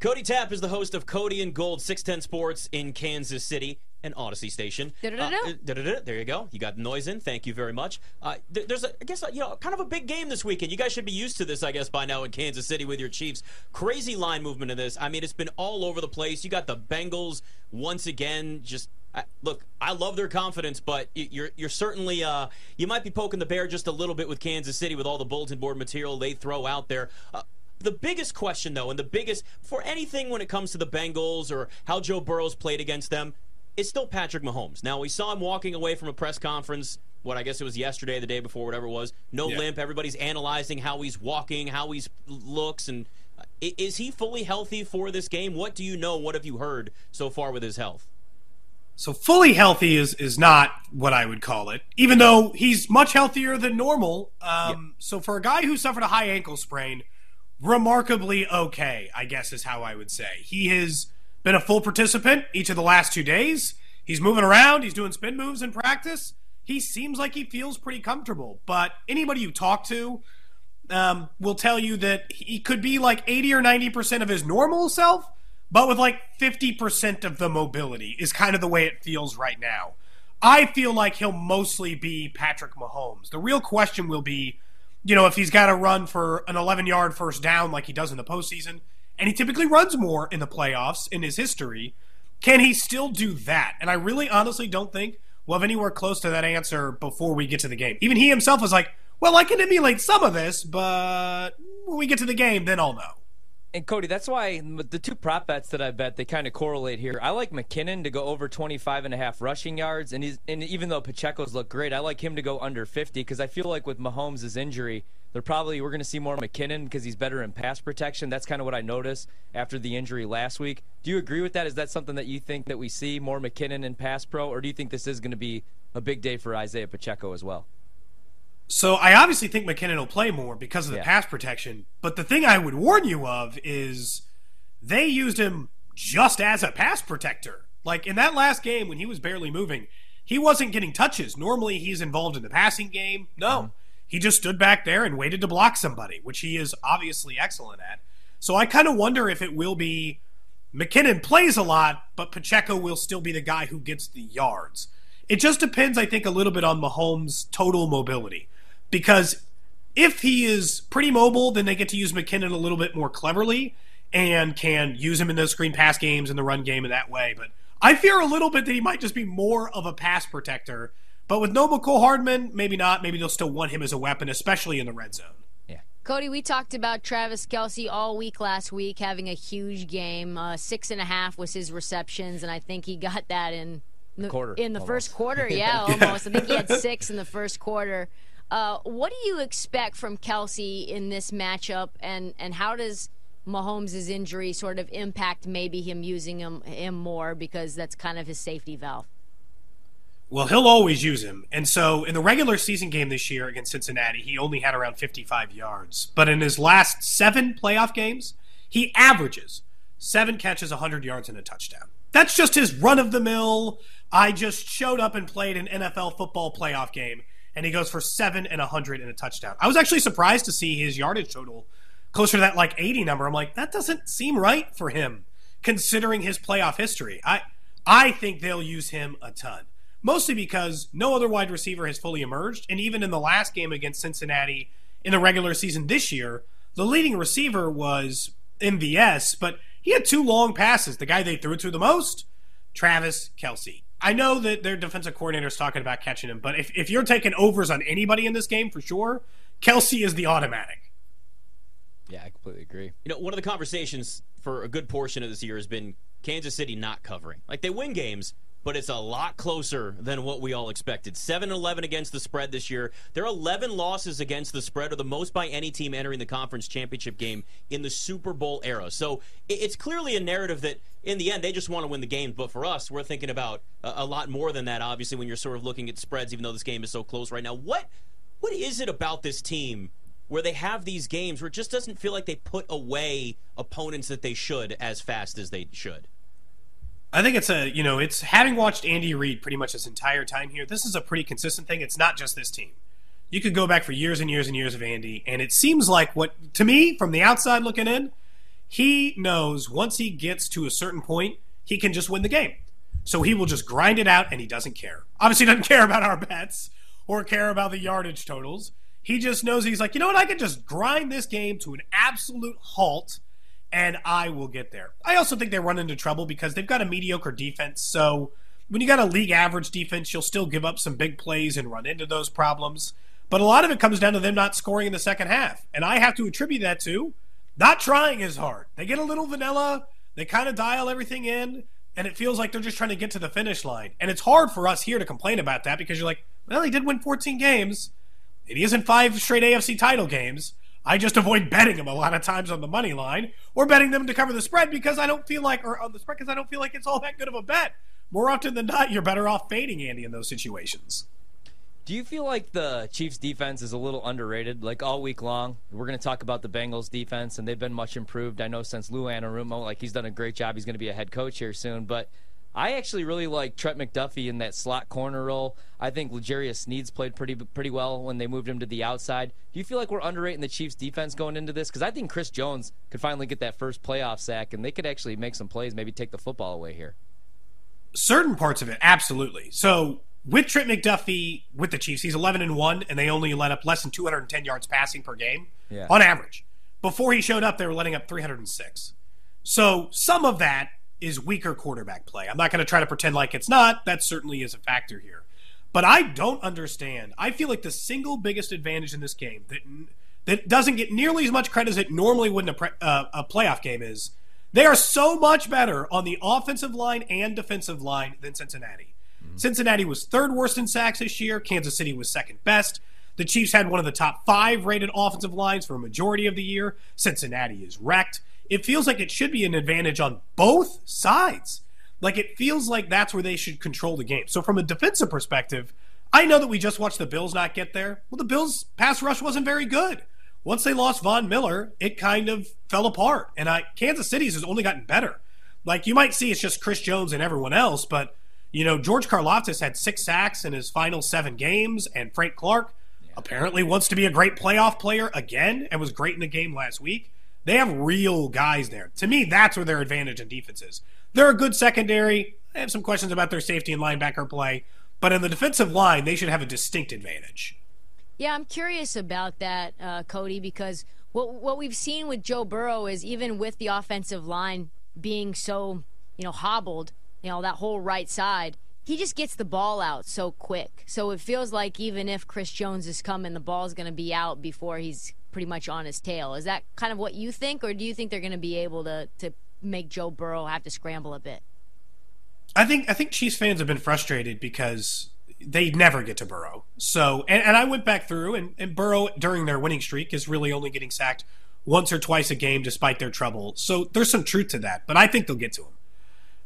Cody Tapp is the host of Cody and Gold 610 Sports in Kansas City and Audacy Station. Uh, there you go. You got the noise in. Thank you very much. Uh, there's, a, I guess, uh, you know, kind of a big game this weekend. You guys should be used to this, I guess, by now in Kansas City with your Chiefs. Crazy line movement in this. I mean, it's been all over the place. You got the Bengals once again just I- look, I love their confidence, but you're you're certainly uh, you might be poking the bear just a little bit with Kansas City with all the bulletin board material they throw out there. The biggest question, though, and the biggest for anything when it comes to the Bengals or how Joe Burrow's played against them, is still Patrick Mahomes. Now we saw him walking away from a press conference. What I guess it was yesterday, the day before, whatever it was. No Yeah. limp. Everybody's analyzing how he's walking, how he looks, and uh, is he fully healthy for this game? What do you know? What have you heard so far with his health? So fully healthy is is not what I would call it, even though he's much healthier than normal. Um, So for a guy who suffered a high ankle sprain, remarkably okay, I guess is how I would say. He has been a full participant each of the last two days. He's moving around. He's doing spin moves in practice. He seems like he feels pretty comfortable. But anybody you talk to um, will tell you that he could be like 80 or 90% of his normal self, but with like 50% of the mobility is kind of the way it feels right now. I feel like he'll mostly be Patrick Mahomes. The real question will be, you know, if he's got to run for an 11 yard first down like he does in the postseason, and he typically runs more in the playoffs in his history, can he still do that? And I really honestly don't think we'll have anywhere close to that answer before we get to the game. Even he himself was like, well, I can emulate some of this, but when we get to the game, then I'll know. And Cody, that's why the two prop bets that I bet they kind of correlate here. I like McKinnon to go over 25 and a half rushing yards, and he's and even though Pacheco's look great, I like him to go under 50 because I feel like with Mahomes' injury, they're probably we're going to see more McKinnon because he's better in pass protection. That's kind of what I noticed after the injury last week. Do you agree with that? Is that something that you think that we see more McKinnon in pass pro, or do you think this is going to be a big day for Isaiah Pacheco as well? So I obviously think McKinnon will play more because of the Yeah. pass protection. But the thing I would warn you of is they used him just as a pass protector. Like in that last game when he was barely moving, he wasn't getting touches. Normally he's involved in the passing game. No. Mm-hmm. He just stood back there and waited to block somebody, which he is obviously excellent at. So I kind of wonder if it will be McKinnon plays a lot, but Pacheco will still be the guy who gets the yards. It just depends, I think, a little bit on Mahomes' total mobility. Because if he is pretty mobile, then they get to use McKinnon a little bit more cleverly and can use him in those screen pass games and the run game in that way. But I fear a little bit that he might just be more of a pass protector. But with no Mecole Hardman, maybe not. Maybe they'll still want him as a weapon, especially in the red zone. Yeah. Cody, we talked about Travis Kelce all week last week, having a huge game. Uh, six and a half was his receptions, and I think he got that in the, Quarter, in the almost. first quarter. Yeah, almost. I think he had six in the first quarter. Uh, what do you expect from Kelce in this matchup, and and how does Mahomes' injury sort of impact maybe him using him him more because that's kind of his safety valve? Well, he'll always use him. And so in the regular season game this year against Cincinnati, he only had around 55 yards. But in his last seven playoff games, he averages seven catches, 100 yards, and a touchdown. That's just his run of the mill. I just showed up and played an NFL football playoff game, and he goes for seven and a 100 and a touchdown. I was actually surprised to see his yardage total closer to that like 80 number. I'm like, that doesn't seem right for him, considering his playoff history. I I think they'll use him a ton mostly because no other wide receiver has fully emerged. And even in the last game against Cincinnati in the regular season this year, the leading receiver was MVS, but he had two long passes. The guy they threw to the most, Travis Kelce. I know that their defensive coordinator is talking about catching him, but if, if you're taking overs on anybody in this game for sure, Kelce is the automatic. Yeah, I completely agree. You know, one of the conversations for a good portion of this year has been Kansas City not covering. Like they win games, but it's a lot closer than what we all expected. 7 11 against the spread this year. Their 11 losses against the spread are the most by any team entering the conference championship game in the Super Bowl era. So it's clearly a narrative that in the end they just want to win the game. but for us, we're thinking about a, a lot more than that obviously when you're sort of looking at spreads even though this game is so close right now. What what is it about this team where they have these games where it just doesn't feel like they put away opponents that they should as fast as they should? I think it's a, you know, it's having watched Andy Reid pretty much his entire time here, this is a pretty consistent thing. It's not just this team. You could go back for years and years and years of Andy, and it seems like what, to me, from the outside looking in, he knows once he gets to a certain point, he can just win the game. So he will just grind it out and he doesn't care. Obviously, doesn't care about our bets or care about the yardage totals. He just knows he's like, you know what? I can just grind this game to an absolute halt and I will get there. I also think they run into trouble because they've got a mediocre defense. So when you got a league average defense, you'll still give up some big plays and run into those problems. But a lot of it comes down to them not scoring in the second half. And I have to attribute that to not trying as hard. They get a little vanilla, they kind of dial everything in, and it feels like they're just trying to get to the finish line. And it's hard for us here to complain about that because you're like, well, he did win 14 games. It isn't five straight AFC title games. I just avoid betting them a lot of times on the money line or betting them to cover the spread because I don't feel like, or on the spread because I don't feel like it's all that good of a bet. More often than not, you're better off fading Andy in those situations. Do you feel like the Chiefs defense is a little underrated? Like all week long, we're going to talk about the Bengals defense, and they've been much improved. I know since Lou Anarumo, like he's done a great job. He's going to be a head coach here soon, but I actually really like Trent McDuffie in that slot corner role. I think L'Jarius Sneed's played pretty pretty well when they moved him to the outside. Do you feel like we're underrating the Chiefs' defense going into this? Because I think Chris Jones could finally get that first playoff sack, and they could actually make some plays, maybe take the football away here. Certain parts of it, absolutely. So with Trent McDuffie with the Chiefs, he's 11 and one, and they only let up less than 210 yards passing per game yeah. on average. Before he showed up, they were letting up 306. So some of that is weaker quarterback play. I'm not going to try to pretend like it's not. That certainly is a factor here. But I don't understand. I feel like the single biggest advantage in this game that that doesn't get nearly as much credit as it normally would in a, pre, uh, a playoff game is they are so much better on the offensive line and defensive line than Cincinnati. Mm-hmm. Cincinnati was third worst in sacks this year. Kansas City was second best. The Chiefs had one of the top five rated offensive lines for a majority of the year. Cincinnati is wrecked it feels like it should be an advantage on both sides. Like it feels like that's where they should control the game. So from a defensive perspective, I know that we just watched the Bills not get there. Well, the Bills pass rush wasn't very good. Once they lost Von Miller, it kind of fell apart. And I, Kansas City's has only gotten better. Like you might see it's just Chris Jones and everyone else, but you know, George Karlaftis had six sacks in his final seven games, and Frank Clark apparently wants to be a great playoff player again and was great in the game last week. They have real guys there. To me, that's where their advantage in defense is. They're a good secondary. I have some questions about their safety and linebacker play, but in the defensive line, they should have a distinct advantage. Yeah, I'm curious about that, uh, Cody, because what what we've seen with Joe Burrow is even with the offensive line being so you know hobbled, you know that whole right side, he just gets the ball out so quick. So it feels like even if Chris Jones is coming, the ball's going to be out before he's pretty much on his tail. Is that kind of what you think, or do you think they're going to be able to to make Joe Burrow have to scramble a bit? I think I think Chiefs fans have been frustrated because they never get to Burrow. So, and, and I went back through, and, and Burrow during their winning streak is really only getting sacked once or twice a game despite their trouble. So there's some truth to that, but I think they'll get to him.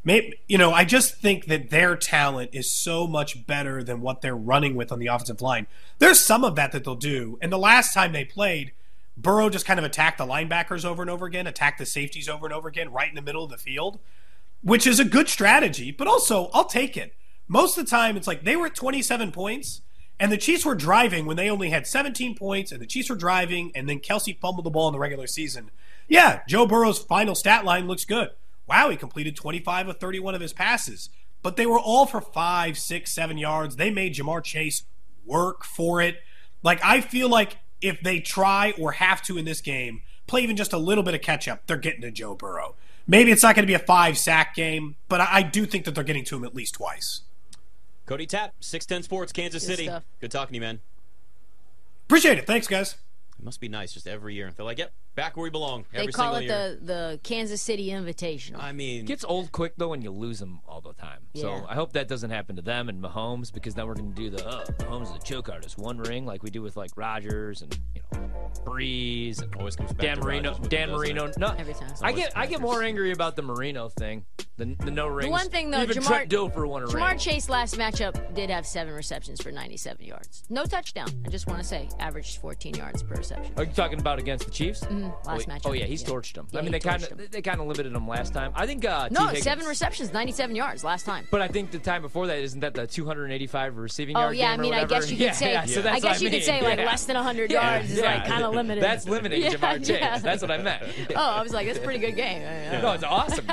Maybe, you know, I just think that their talent is so much better than what they're running with on the offensive line. There's some of that that they'll do. And the last time they played, Burrow just kind of attacked the linebackers over and over again, attacked the safeties over and over again, right in the middle of the field, which is a good strategy. But also, I'll take it. Most of the time, it's like they were at 27 points, and the Chiefs were driving when they only had 17 points, and the Chiefs were driving, and then Kelce fumbled the ball in the regular season. Yeah, Joe Burrow's final stat line looks good wow, he completed 25 of 31 of his passes. But they were all for five, six, seven yards. They made Ja'Marr Chase work for it. Like, I feel like if they try or have to in this game, play even just a little bit of catch up, they're getting to Joe Burrow. Maybe it's not going to be a five sack game, but I, do think that they're getting to him at least twice. Cody Tapp, 610 Sports, Kansas Good City. stuff. Good talking to you, man. Appreciate it. Thanks, guys. It must be nice just every year. They're like, yep, back where we belong. They call single it year. the the Kansas City Invitational. I mean, It gets old quick though when you lose them all the time. Yeah. So I hope that doesn't happen to them and Mahomes because then we're going to do the uh, Mahomes is a choke artist, one ring like we do with like Rodgers and you know Brees and always comes back Dan to Marino. Dan Marino. No, Every time. I get I get more angry about the Marino thing than The, the no rings. one thing, though, even Ja'Marr- Dilfer won a Ja'Marr ring. Chase last matchup did have seven receptions for 97 yards. No touchdown. I just want to say, averaged 14 yards per reception. Are you talking about against the Chiefs? last oh, matchup, Oh yeah, he's yeah. torched them. Yeah, I mean, they kind of they kind of limited him last time. I think. Uh. No, Higgins- seven receptions, 97 yards last time. But I think the time before that isn't that the 285 receiving Oh yeah, I mean, I guess you could Yeah, say. yeah, so I guess you mean. could say like less than 100 Yeah, yards is like kind of limited. That's limiting Ja'Marr Chase. That's what I meant. Oh, I was like, that's a pretty good game. No, it's awesome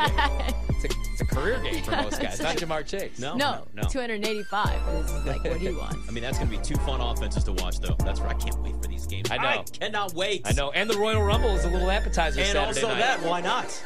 career game for most guys, not Ja'Marr Chase. No, No, no. 285 is like what he wants. I mean, that's going to be two fun offenses to watch, though. That's right. I can't wait for these games. I know. I cannot wait. I know. And the Royal Rumble is a little appetizer And Saturday also night. that. Why not?